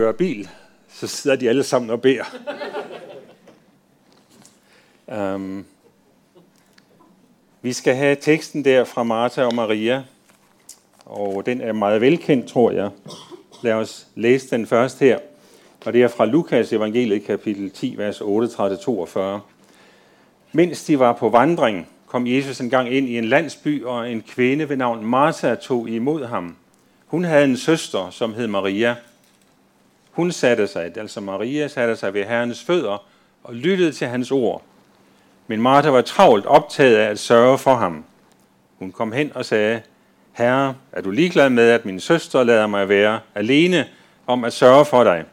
kører bil, så sidder de alle sammen og beder. um, vi skal have teksten der fra Martha og Maria, og den er meget velkendt, tror jeg. Lad os læse den først her, og det er fra Lukas evangeliet kapitel 10, vers 38-42. Mens de var på vandring, kom Jesus en gang ind i en landsby, og en kvinde ved navn Martha tog imod ham. Hun havde en søster, som hed Maria. Hun satte sig, altså Maria satte sig ved Herrens fødder og lyttede til hans ord. Men Martha var travlt optaget af at sørge for ham. Hun kom hen og sagde, Herre, er du ligeglad med, at min søster lader mig være alene om at sørge for dig?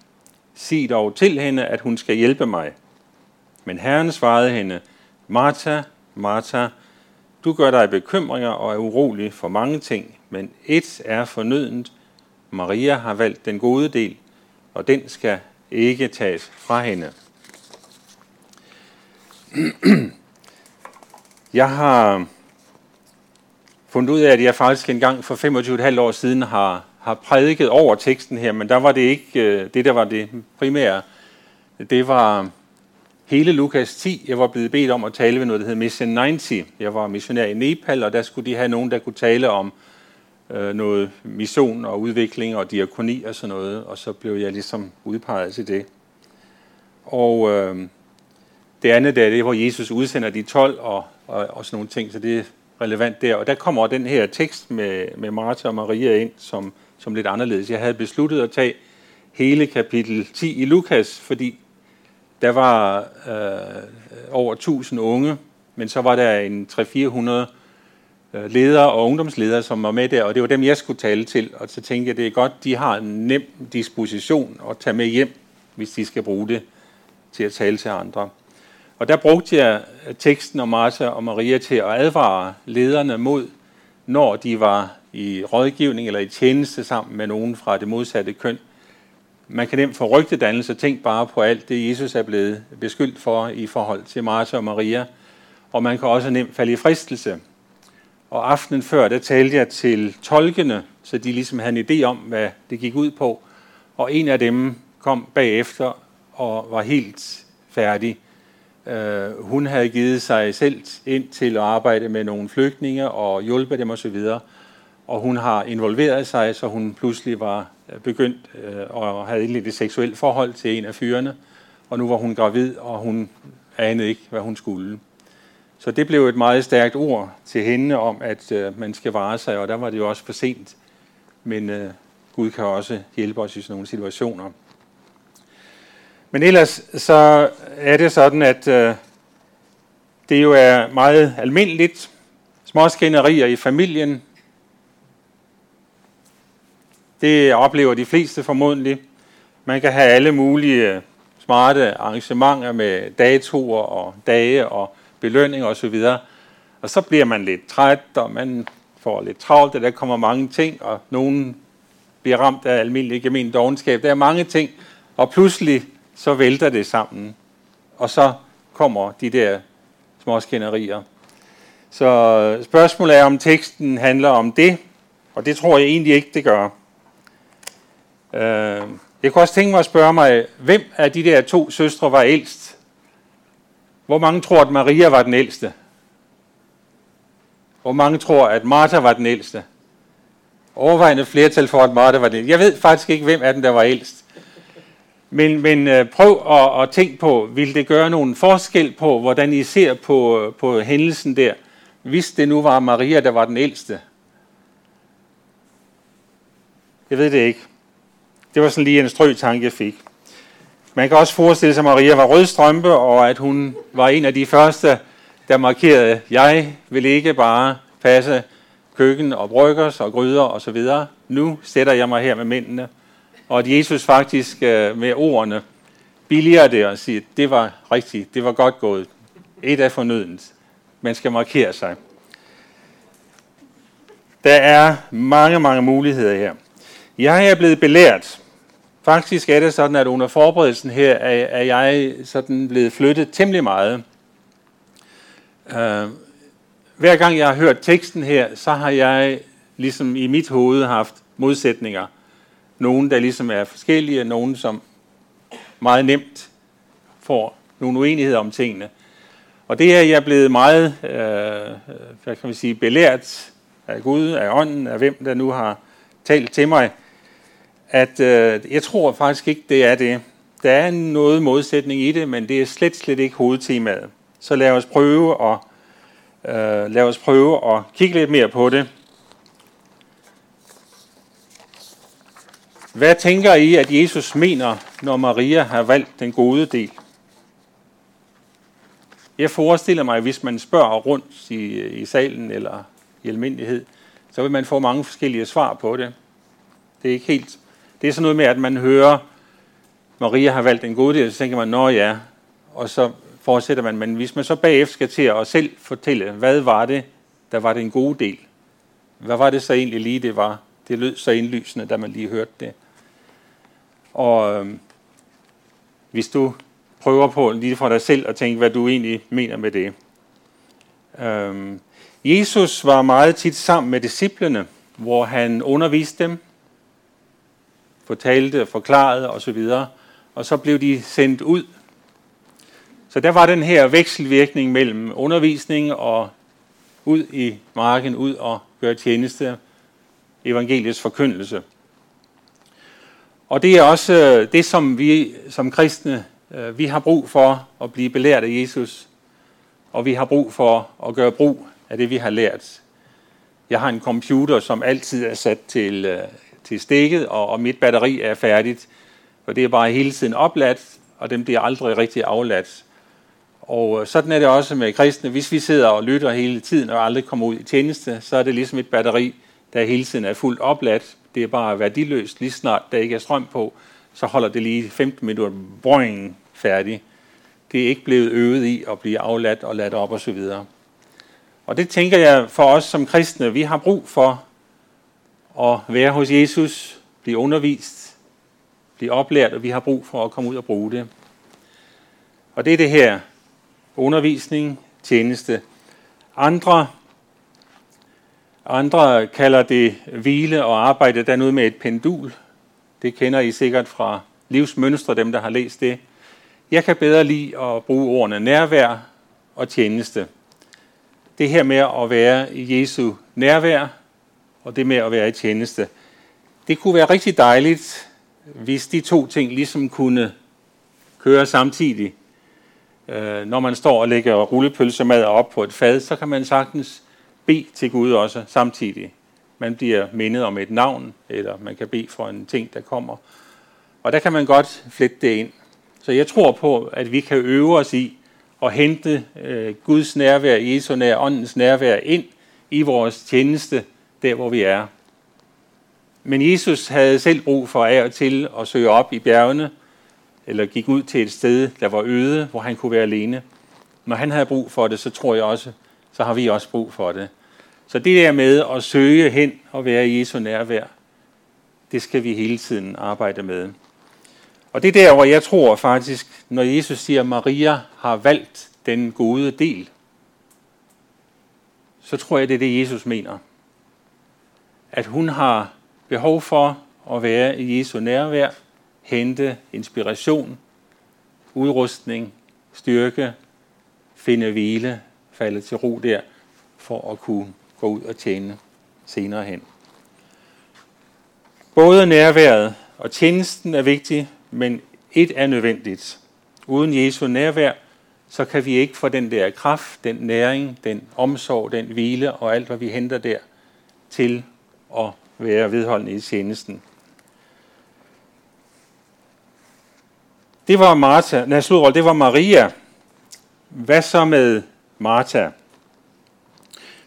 Sig dog til hende, at hun skal hjælpe mig. Men Herren svarede hende, Martha, Martha, du gør dig bekymringer og er urolig for mange ting, men et er fornødent. Maria har valgt den gode del, og den skal ikke tages fra hende. Jeg har fundet ud af, at jeg faktisk engang for 25,5 år siden har, har prædiket over teksten her, men der var det ikke øh, det, der var det primære. Det var hele Lukas 10. Jeg var blevet bedt om at tale ved noget, der hed Mission 90. Jeg var missionær i Nepal, og der skulle de have nogen, der kunne tale om øh, noget mission og udvikling og diakoni og sådan noget, og så blev jeg ligesom udpeget til det. Og øh, det andet der, det er, hvor Jesus udsender de 12 og, og, og sådan nogle ting, så det er relevant der. Og der kommer den her tekst med, med Martha og Maria ind, som, som lidt anderledes. Jeg havde besluttet at tage hele kapitel 10 i Lukas, fordi der var øh, over 1000 unge, men så var der en 300-400 Øh, ledere og ungdomsledere, som var med der, og det var dem, jeg skulle tale til. Og så tænkte jeg, det er godt, de har en nem disposition at tage med hjem, hvis de skal bruge det til at tale til andre. Og der brugte jeg øh, teksten om Martha og Maria til at advare lederne mod, når de var i rådgivning eller i tjeneste sammen med nogen fra det modsatte køn. Man kan nemt få rygtedannelse, tænk bare på alt det, Jesus er blevet beskyldt for i forhold til Martha og Maria. Og man kan også nemt falde i fristelse. Og aftenen før, der talte jeg til tolkene, så de ligesom havde en idé om, hvad det gik ud på. Og en af dem kom bagefter og var helt færdig Øh, hun havde givet sig selv ind til at arbejde med nogle flygtninge og hjælpe dem osv. Og hun har involveret sig, så hun pludselig var begyndt øh, og havde indledt et seksuelt forhold til en af fyrene. Og nu var hun gravid, og hun anede ikke, hvad hun skulle. Så det blev et meget stærkt ord til hende om, at øh, man skal vare sig, og der var det jo også for sent. Men øh, Gud kan også hjælpe os i sådan nogle situationer. Men ellers så er det sådan, at øh, det jo er meget almindeligt. Småskænderier i familien. Det oplever de fleste formodentlig. Man kan have alle mulige øh, smarte arrangementer med datoer og dage og belønning osv. Og så bliver man lidt træt, og man får lidt travlt, og der kommer mange ting, og nogen bliver ramt af almindelig gemen dogenskab. Der er mange ting, og pludselig så vælter det sammen. Og så kommer de der småskænderier. Så spørgsmålet er, om teksten handler om det, og det tror jeg egentlig ikke, det gør. Øh, jeg kunne også tænke mig at spørge mig, hvem af de der to søstre var ældst? Hvor mange tror, at Maria var den ældste? Hvor mange tror, at Martha var den ældste? Overvejende flertal for, at Martha var den ældste. Jeg ved faktisk ikke, hvem af dem, der var ældst. Men, men øh, prøv at, at tænke på, vil det gøre nogen forskel på, hvordan I ser på, øh, på hændelsen der, hvis det nu var Maria, der var den ældste? Jeg ved det ikke. Det var sådan lige en strø tanke, jeg fik. Man kan også forestille sig, at Maria var rødstrømpe, og at hun var en af de første, der markerede, jeg vil ikke bare passe køkken og bryggers og gryder osv. Nu sætter jeg mig her med mændene og at Jesus faktisk øh, med ordene billiger det og siger, det var rigtigt, det var godt gået. Et af fornødens. Man skal markere sig. Der er mange, mange muligheder her. Jeg er blevet belært. Faktisk er det sådan, at under forberedelsen her er, jeg sådan blevet flyttet temmelig meget. Uh, hver gang jeg har hørt teksten her, så har jeg ligesom i mit hoved haft modsætninger Nogen, der ligesom er forskellige, nogen, som meget nemt får nogle uenigheder om tingene. Og det er jeg blevet meget, øh, hvad kan man sige, belært af Gud, af ånden, af hvem der nu har talt til mig, at øh, jeg tror faktisk ikke, det er det. Der er noget modsætning i det, men det er slet, slet ikke hovedtemaet. Så lad os prøve at, øh, lad os prøve at kigge lidt mere på det. Hvad tænker I, at Jesus mener, når Maria har valgt den gode del? Jeg forestiller mig, at hvis man spørger rundt i, i salen eller i almindelighed, så vil man få mange forskellige svar på det. Det er ikke helt. Det er sådan noget med, at man hører, Maria har valgt en god del, så tænker man, nå ja, og så fortsætter man. Men hvis man så bagefter skal til at selv fortælle, hvad var det, der var det en god del? Hvad var det så egentlig lige, det var? Det lød så indlysende, da man lige hørte det. Og øhm, hvis du prøver på lige for dig selv at tænke, hvad du egentlig mener med det. Øhm, Jesus var meget tit sammen med disciplene, hvor han underviste dem, fortalte, forklarede osv., og så blev de sendt ud. Så der var den her vekselvirkning mellem undervisning og ud i marken, ud og gøre tjeneste, evangeliets forkyndelse. Og det er også øh, det, som vi som kristne, øh, vi har brug for at blive belært af Jesus, og vi har brug for at gøre brug af det, vi har lært. Jeg har en computer, som altid er sat til, øh, til stikket, og, og mit batteri er færdigt, for det er bare hele tiden opladt, og dem bliver aldrig rigtig afladt. Og øh, sådan er det også med kristne. Hvis vi sidder og lytter hele tiden og aldrig kommer ud i tjeneste, så er det ligesom et batteri, der hele tiden er fuldt opladt. Det er bare værdiløst. Lige snart der ikke er strøm på, så holder det lige 15 minutter boing, færdig. Det er ikke blevet øvet i at blive afladt og ladt op osv. Og det tænker jeg for os som kristne, vi har brug for at være hos Jesus, blive undervist, blive oplært, og vi har brug for at komme ud og bruge det. Og det er det her, undervisning, tjeneste. Andre andre kalder det hvile og arbejde. Der er noget med et pendul. Det kender I sikkert fra livsmønstre, dem der har læst det. Jeg kan bedre lide at bruge ordene nærvær og tjeneste. Det her med at være i Jesu nærvær, og det med at være i tjeneste. Det kunne være rigtig dejligt, hvis de to ting ligesom kunne køre samtidig. Øh, når man står og lægger rullepølsemad op på et fad, så kan man sagtens bede til Gud også samtidig. Man bliver mindet om et navn, eller man kan bede for en ting, der kommer. Og der kan man godt flette det ind. Så jeg tror på, at vi kan øve os i at hente øh, Guds nærvær, Jesu nær, åndens nærvær ind i vores tjeneste, der hvor vi er. Men Jesus havde selv brug for af og til at søge op i bjergene, eller gik ud til et sted, der var øde, hvor han kunne være alene. Når han havde brug for det, så tror jeg også, så har vi også brug for det. Så det der med at søge hen og være i Jesu nærvær, det skal vi hele tiden arbejde med. Og det er der, hvor jeg tror faktisk, når Jesus siger, at Maria har valgt den gode del, så tror jeg, det er det, Jesus mener. At hun har behov for at være i Jesu nærvær, hente inspiration, udrustning, styrke, finde hvile, falde til ro der, for at kunne gå ud og tjene senere hen. Både nærværet og tjenesten er vigtig, men et er nødvendigt. Uden Jesu nærvær, så kan vi ikke få den der kraft, den næring, den omsorg, den hvile og alt, hvad vi henter der, til at være vedholdende i tjenesten. Det var Martha, nej, sludroll, det var Maria. Hvad så med Martha?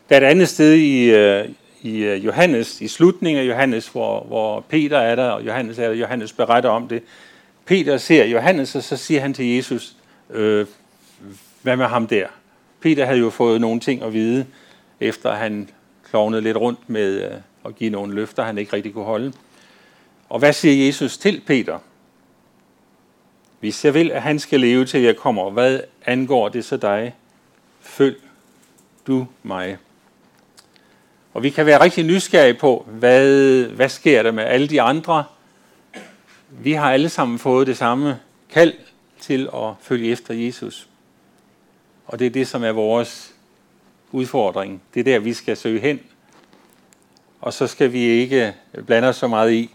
Der er et andet sted i, øh, i øh, Johannes, i slutningen af Johannes, hvor, hvor Peter er der, og Johannes er der, Johannes beretter om det. Peter ser Johannes, og så siger han til Jesus, øh, hvad med ham der? Peter havde jo fået nogle ting at vide, efter han klovnede lidt rundt med øh, og give nogle løfter, han ikke rigtig kunne holde. Og hvad siger Jesus til Peter? Hvis jeg vil, at han skal leve til jeg kommer, hvad angår det så dig? Følg du mig. Og vi kan være rigtig nysgerrige på, hvad, hvad sker der med alle de andre, vi har alle sammen fået det samme kald til at følge efter Jesus. Og det er det, som er vores udfordring. Det er der, vi skal søge hen. Og så skal vi ikke blande os så meget i,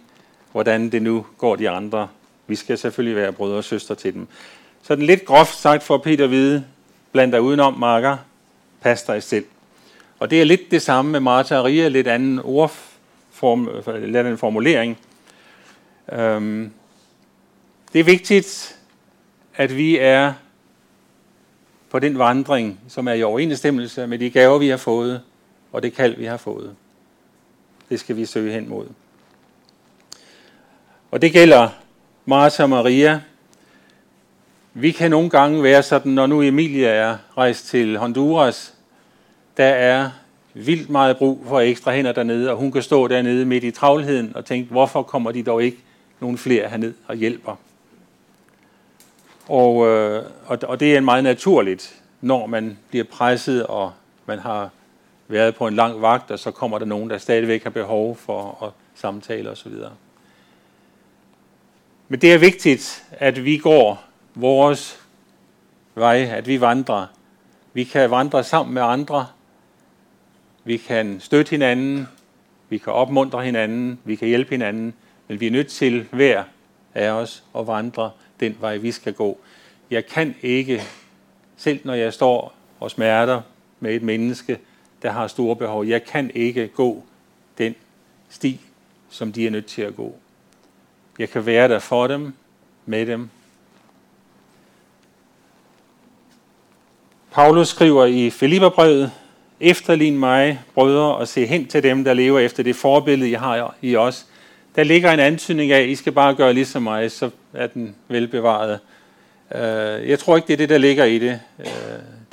hvordan det nu går de andre. Vi skal selvfølgelig være brødre og søstre til dem. Så den lidt groft sagt for Peter Hvide, vide, bland dig udenom, marker, pas dig selv. Og det er lidt det samme med Martha og Ria, lidt anden ordform, lidt anden formulering. Øhm, det er vigtigt, at vi er på den vandring, som er i overensstemmelse med de gaver, vi har fået, og det kald, vi har fået. Det skal vi søge hen mod. Og det gælder Martha og Maria. Vi kan nogle gange være sådan, når nu Emilia er rejst til Honduras, der er vildt meget brug for ekstra hænder dernede, og hun kan stå dernede midt i travlheden og tænke, hvorfor kommer de dog ikke nogle flere herned og hjælper? Og, øh, og, og det er meget naturligt, når man bliver presset, og man har været på en lang vagt, og så kommer der nogen, der stadigvæk har behov for at samtale osv. Men det er vigtigt, at vi går vores vej, at vi vandrer. Vi kan vandre sammen med andre. Vi kan støtte hinanden. Vi kan opmuntre hinanden. Vi kan hjælpe hinanden. Men vi er nødt til hver af os at vandre den vej, vi skal gå. Jeg kan ikke, selv når jeg står og smerter med et menneske, der har store behov, jeg kan ikke gå den sti, som de er nødt til at gå. Jeg kan være der for dem, med dem. Paulus skriver i Filipperbrevet, efterlign mig, brødre, og se hen til dem, der lever efter det forbillede, I har i os. Der ligger en antydning af, at I skal bare gøre ligesom mig, så er den velbevaret. Øh, jeg tror ikke, det er det, der ligger i det. Øh,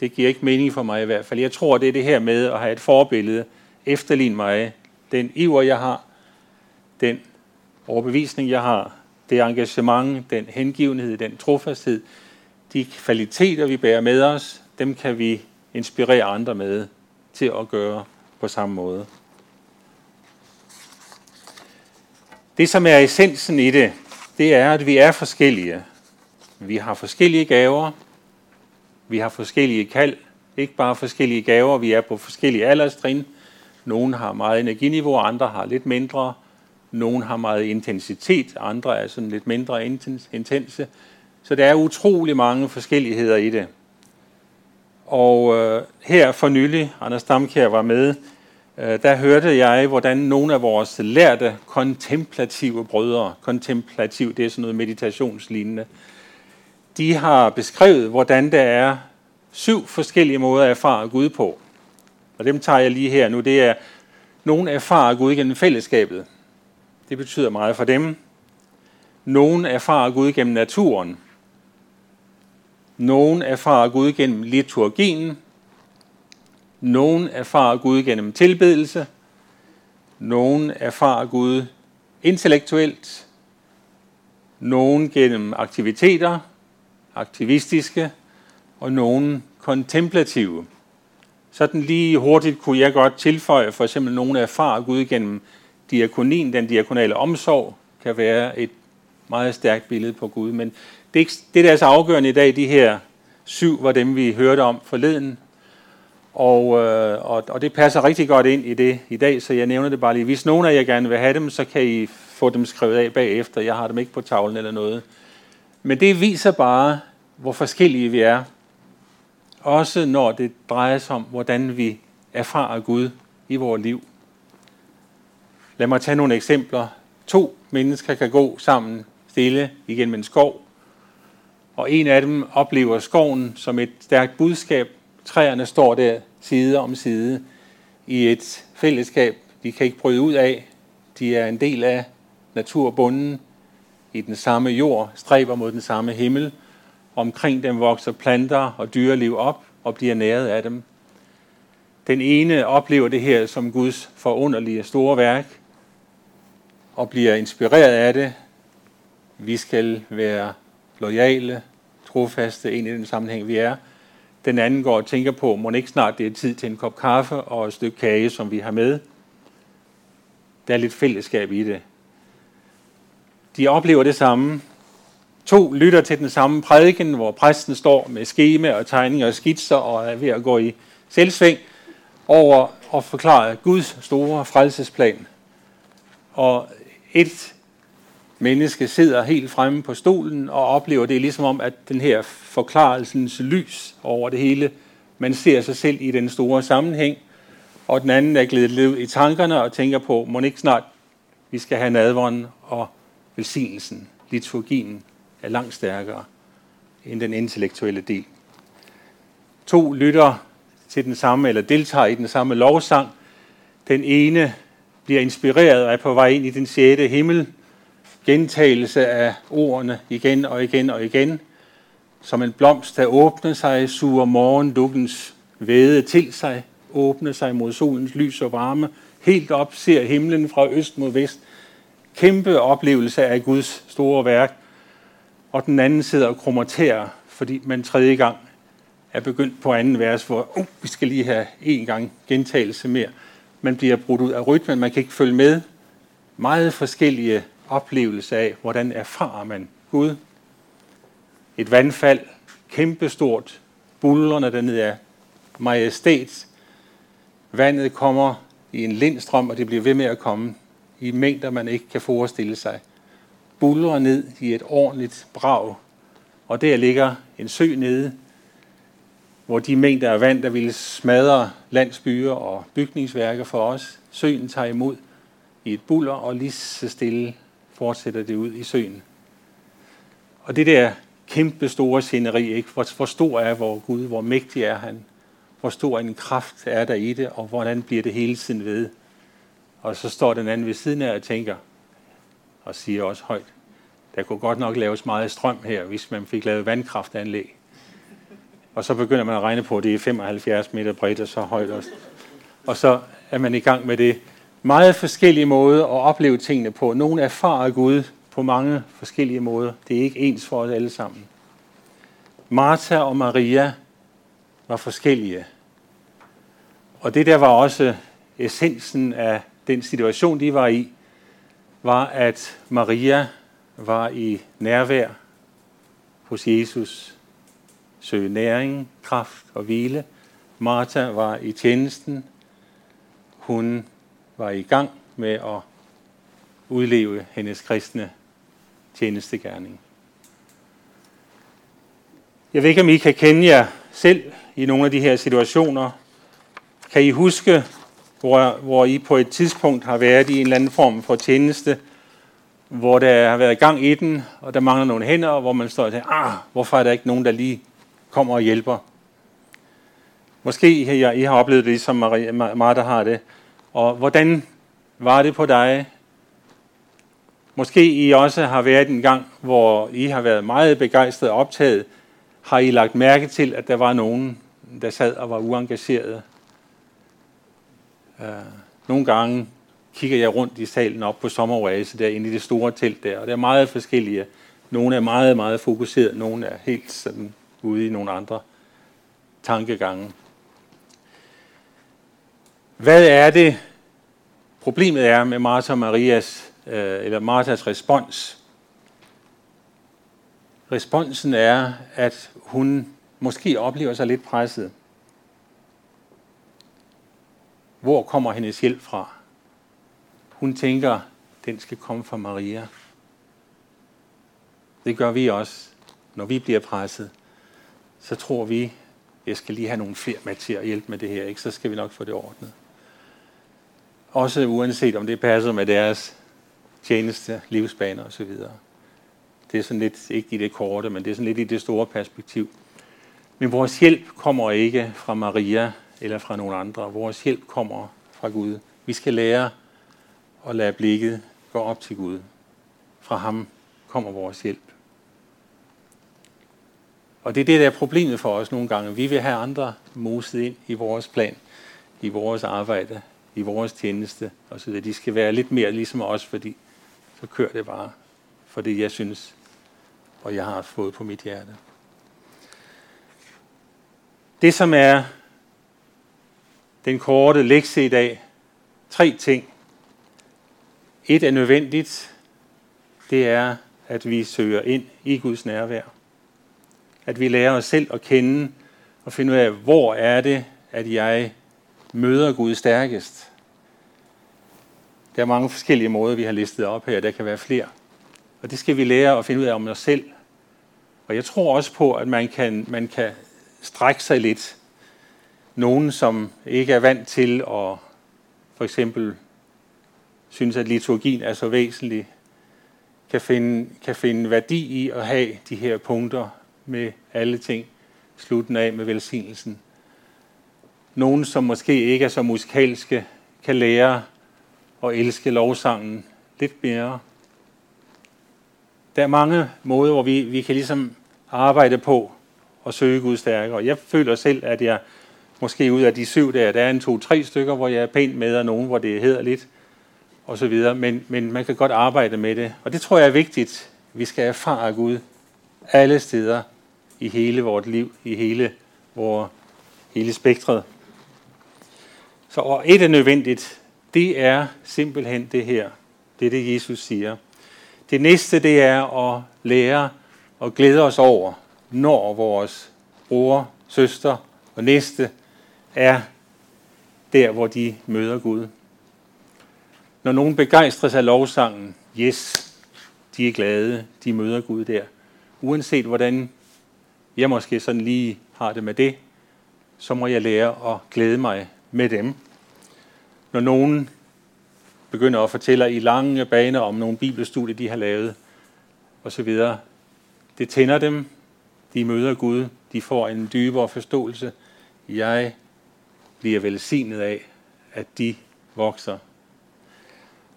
det giver ikke mening for mig i hvert fald. Jeg tror, det er det her med at have et forbillede, efterlign mig, den iver, jeg har, den overbevisning, jeg har, det engagement, den hengivenhed, den trofasthed, de kvaliteter, vi bærer med os, dem kan vi inspirere andre med til at gøre på samme måde. Det, som er essensen i det, det er, at vi er forskellige. Vi har forskellige gaver, vi har forskellige kald, ikke bare forskellige gaver, vi er på forskellige alderstrin. Nogle har meget energiniveau, andre har lidt mindre. Nogle har meget intensitet, andre er sådan lidt mindre intense. Så der er utrolig mange forskelligheder i det. Og øh, her for nylig, Anders Damkjær var med, øh, der hørte jeg, hvordan nogle af vores lærte kontemplative brødre, kontemplativ, det er sådan noget meditationslignende, de har beskrevet, hvordan der er syv forskellige måder at erfare Gud på. Og dem tager jeg lige her nu. Det er, nogen erfarer Gud gennem fællesskabet. Det betyder meget for dem. Nogen erfarer Gud gennem naturen. Nogen erfarer Gud gennem liturgien. Nogen erfarer Gud gennem tilbedelse. Nogen erfarer Gud intellektuelt. Nogen gennem aktiviteter, aktivistiske, og nogle kontemplative. Sådan lige hurtigt kunne jeg godt tilføje for eksempel nogle erfarer Gud gennem diakonien, den diakonale omsorg, kan være et meget stærkt billede på Gud. Men det, er ikke, det der er så afgørende i dag, de her syv var dem, vi hørte om forleden. Og, øh, og, og det passer rigtig godt ind i det i dag, så jeg nævner det bare lige. Hvis nogen af jer gerne vil have dem, så kan I få dem skrevet af bagefter. Jeg har dem ikke på tavlen eller noget. Men det viser bare, hvor forskellige vi er. Også når det drejer sig om, hvordan vi erfarer Gud i vores liv. Lad mig tage nogle eksempler. To mennesker kan gå sammen stille igennem en skov, og en af dem oplever skoven som et stærkt budskab. Træerne står der side om side i et fællesskab, de kan ikke bryde ud af. De er en del af naturbunden i den samme jord, stræber mod den samme himmel. Omkring dem vokser planter og dyreliv op og bliver næret af dem. Den ene oplever det her som Guds forunderlige store værk og bliver inspireret af det. Vi skal være lojale, trofaste ind i den sammenhæng, vi er. Den anden går og tænker på, må ikke snart det er tid til en kop kaffe og et stykke kage, som vi har med. Der er lidt fællesskab i det. De oplever det samme. To lytter til den samme prædiken, hvor præsten står med skema og tegninger og skitser og er ved at gå i selvsving over at forklare Guds store frelsesplan. Og et menneske sidder helt fremme på stolen og oplever det ligesom om, at den her forklarelsens lys over det hele, man ser sig selv i den store sammenhæng, og den anden er glædet lidt i tankerne og tænker på, må ikke snart vi skal have nadvånden og velsignelsen, liturgien er langt stærkere end den intellektuelle del. To lytter til den samme, eller deltager i den samme lovsang. Den ene bliver inspireret og er på vej ind i den sjette himmel. Gentagelse af ordene igen og igen og igen. Som en blomst, der åbner sig, suger morgendukkens væde til sig, åbner sig mod solens lys og varme, helt op ser himlen fra øst mod vest. Kæmpe oplevelse af Guds store værk. Og den anden sidder og kromaterer, fordi man tredje gang er begyndt på anden vers, hvor uh, vi skal lige have en gang gentagelse mere. Man bliver brudt ud af rytmen, man kan ikke følge med. Meget forskellige oplevelser af, hvordan erfarer man Gud. Et vandfald, kæmpestort, bullerne dernede er majestæt. Vandet kommer i en lindstrøm, og det bliver ved med at komme i mængder, man ikke kan forestille sig. Buller ned i et ordentligt brag, og der ligger en sø nede, hvor de mængder af vand, der ville smadre landsbyer og bygningsværker for os, søen tager imod i et buller, og lige så stille fortsætter det ud i søen. Og det der kæmpe store sceneri, ikke? Hvor, hvor stor er vor Gud, hvor mægtig er han, hvor stor en kraft er der i det, og hvordan bliver det hele tiden ved. Og så står den anden ved siden af og tænker, og siger også højt, der kunne godt nok laves meget strøm her, hvis man fik lavet vandkraftanlæg. Og så begynder man at regne på, at det er 75 meter bredt og så højt også. Og så er man i gang med det. Meget forskellige måder at opleve tingene på. Nogle erfarer Gud på mange forskellige måder. Det er ikke ens for os alle sammen. Martha og Maria var forskellige. Og det der var også essensen af den situation, de var i, var, at Maria var i nærvær hos Jesus, søge næring, kraft og hvile. Martha var i tjenesten. Hun var i gang med at udleve hendes kristne tjenestegærning. Jeg ved ikke, om I kan kende jer selv i nogle af de her situationer. Kan I huske, hvor, hvor I på et tidspunkt har været i en eller anden form for tjeneste, hvor der har været gang i den, og der mangler nogle hænder, og hvor man står og tænker, ah, hvorfor er der ikke nogen, der lige kommer og hjælper? Måske I, I har oplevet det, ligesom Maria, Martha har det. Og hvordan var det på dig? Måske I også har været en gang, hvor I har været meget begejstret og optaget. Har I lagt mærke til, at der var nogen, der sad og var uengagerede? Øh, nogle gange kigger jeg rundt i salen op på sommeroase der inde i det store telt der, og der er meget forskellige. Nogle er meget, meget fokuseret, nogle er helt sådan ude i nogle andre tankegange. Hvad er det, problemet er med Martha Marias, øh, eller Marthas respons? Responsen er, at hun måske oplever sig lidt presset. Hvor kommer hendes hjælp fra? Hun tænker, den skal komme fra Maria. Det gør vi også, når vi bliver presset. Så tror vi, jeg skal lige have nogle flere med til at hjælpe med det her, ikke? så skal vi nok få det ordnet. Også uanset om det passer med deres tjeneste, livsbaner osv. Det er sådan lidt, ikke i det korte, men det er sådan lidt i det store perspektiv. Men vores hjælp kommer ikke fra Maria eller fra nogen andre. Vores hjælp kommer fra Gud. Vi skal lære at lade blikket gå op til Gud. Fra ham kommer vores hjælp. Og det er det, der er problemet for os nogle gange. Vi vil have andre moset ind i vores plan, i vores arbejde, i vores tjeneste osv. De skal være lidt mere ligesom os, fordi så kører det bare for det, jeg synes, og jeg har fået på mit hjerte. Det, som er den korte lektie i dag, tre ting. Et er nødvendigt, det er, at vi søger ind i Guds nærvær. At vi lærer os selv at kende og finde ud af, hvor er det, at jeg møder Gud stærkest. Der er mange forskellige måder, vi har listet op her. Der kan være flere. Og det skal vi lære at finde ud af om os selv. Og jeg tror også på, at man kan, man kan strække sig lidt. Nogen, som ikke er vant til at for eksempel synes, at liturgien er så væsentlig, kan finde, kan finde værdi i at have de her punkter med alle ting, slutten af med velsignelsen. Nogen, som måske ikke er så musikalske, kan lære at elske lovsangen lidt mere. Der er mange måder, hvor vi, vi kan ligesom arbejde på at søge Gud stærkere. Jeg føler selv, at jeg måske ud af de syv der, der er en to-tre stykker, hvor jeg er pænt med, og nogen, hvor det hedder lidt, og så videre. Men, men man kan godt arbejde med det. Og det tror jeg er vigtigt. Vi skal erfare Gud alle steder i hele vores liv, i hele, vores, hele spektret. Så og et er nødvendigt, det er simpelthen det her. Det er det, Jesus siger. Det næste, det er at lære og glæde os over, når vores bror, søster og næste er der, hvor de møder Gud. Når nogen begejstres af lovsangen, yes, de er glade, de møder Gud der. Uanset hvordan jeg måske sådan lige har det med det, så må jeg lære at glæde mig med dem. Når nogen begynder at fortælle i lange baner om nogle bibelstudier, de har lavet, osv., det tænder dem, de møder Gud, de får en dybere forståelse. Jeg bliver velsignet af, at de vokser.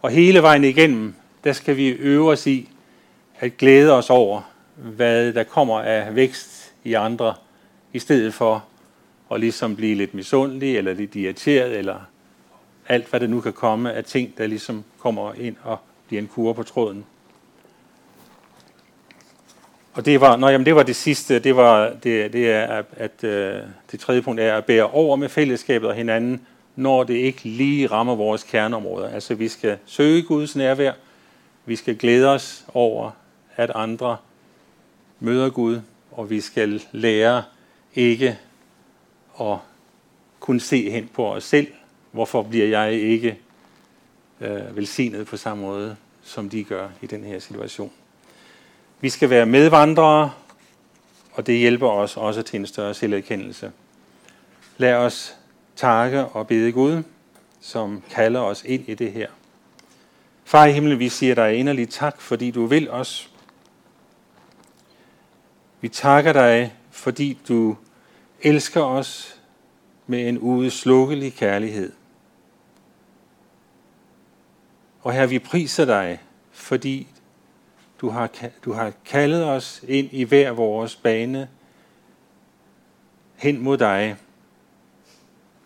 Og hele vejen igennem, der skal vi øve os i at glæde os over, hvad der kommer af vækst i andre, i stedet for at ligesom blive lidt misundelig, eller lidt irriteret, eller alt, hvad der nu kan komme af ting, der ligesom kommer ind og bliver en kur på tråden. Og det var, nå, jamen, det var det sidste, det var det, det er, at, at øh, det tredje punkt er at bære over med fællesskabet og hinanden, når det ikke lige rammer vores kerneområder. Altså vi skal søge Guds nærvær, vi skal glæde os over, at andre møder Gud, og vi skal lære ikke at kunne se hen på os selv. Hvorfor bliver jeg ikke øh, velsignet på samme måde, som de gør i den her situation? Vi skal være medvandrere, og det hjælper os også til en større selverkendelse. Lad os takke og bede Gud, som kalder os ind i det her. Far i himlen, vi siger dig inderligt tak, fordi du vil os. Vi takker dig, fordi du elsker os med en udslukkelig kærlighed. Og her vi priser dig, fordi du har, du har kaldet os ind i hver vores bane hen mod dig.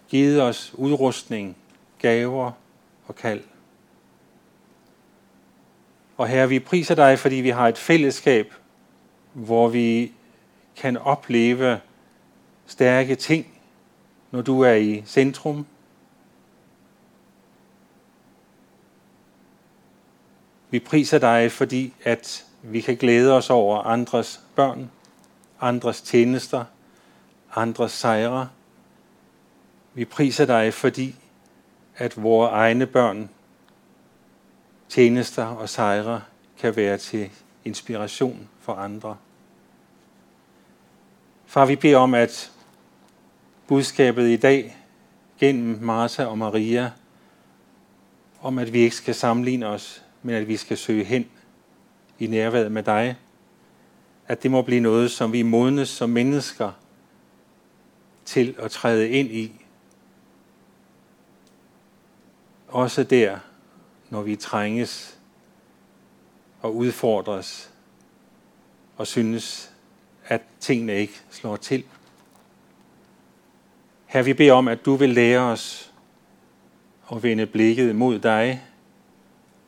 Givet os udrustning, gaver og kald. Og her vi priser dig, fordi vi har et fællesskab, hvor vi kan opleve stærke ting, når du er i centrum. Vi priser dig, fordi at vi kan glæde os over andres børn, andres tjenester, andres sejre. Vi priser dig, fordi at vores egne børn, tjenester og sejre kan være til inspiration for andre. Far, vi beder om, at budskabet i dag gennem Martha og Maria, om at vi ikke skal sammenligne os, men at vi skal søge hen i nærværet med dig, at det må blive noget, som vi modnes som mennesker til at træde ind i. Også der, når vi trænges og udfordres og synes, at tingene ikke slår til. Her vi beder om, at du vil lære os at vende blikket mod dig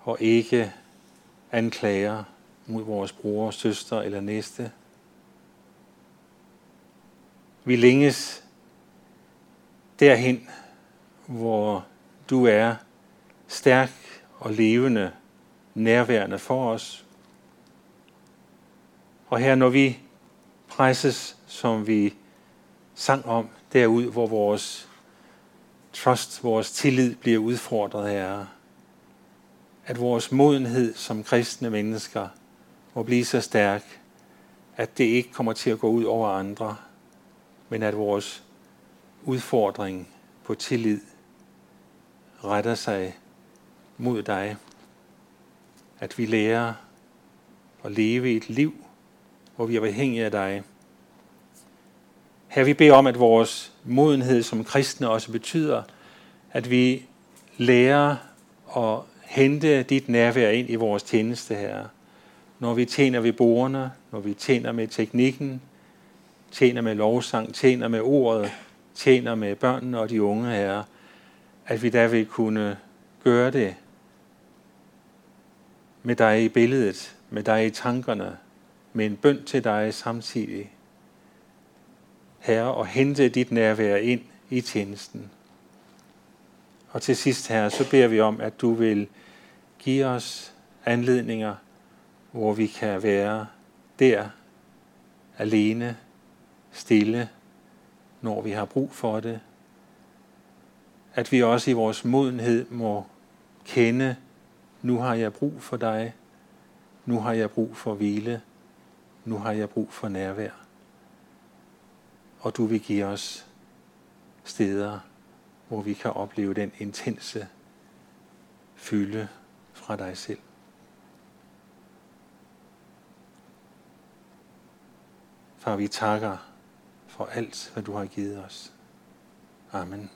og ikke anklager mod vores bror, søster eller næste. Vi længes derhen, hvor du er stærk og levende, nærværende for os. Og her når vi presses, som vi sang om, derud, hvor vores trust, vores tillid bliver udfordret, Herre. At vores modenhed som kristne mennesker må blive så stærk, at det ikke kommer til at gå ud over andre, men at vores udfordring på tillid retter sig mod dig. At vi lærer at leve et liv, hvor vi er afhængige af dig. Her vi beder om, at vores modenhed som kristne også betyder, at vi lærer at hente dit nærvær ind i vores tjeneste her. Når vi tjener ved bordene, når vi tjener med teknikken, tjener med lovsang, tjener med ordet, tjener med børnene og de unge her, at vi der vil kunne gøre det med dig i billedet, med dig i tankerne, med en bøn til dig samtidig. Herre, og hente dit nærvær ind i tjenesten. Og til sidst, Herre, så beder vi om, at du vil give os anledninger, hvor vi kan være der, alene, stille, når vi har brug for det. At vi også i vores modenhed må kende, nu har jeg brug for dig, nu har jeg brug for hvile, nu har jeg brug for nærvær. Og du vil give os steder, hvor vi kan opleve den intense fylde fra dig selv. Far, vi takker for alt, hvad du har givet os. Amen.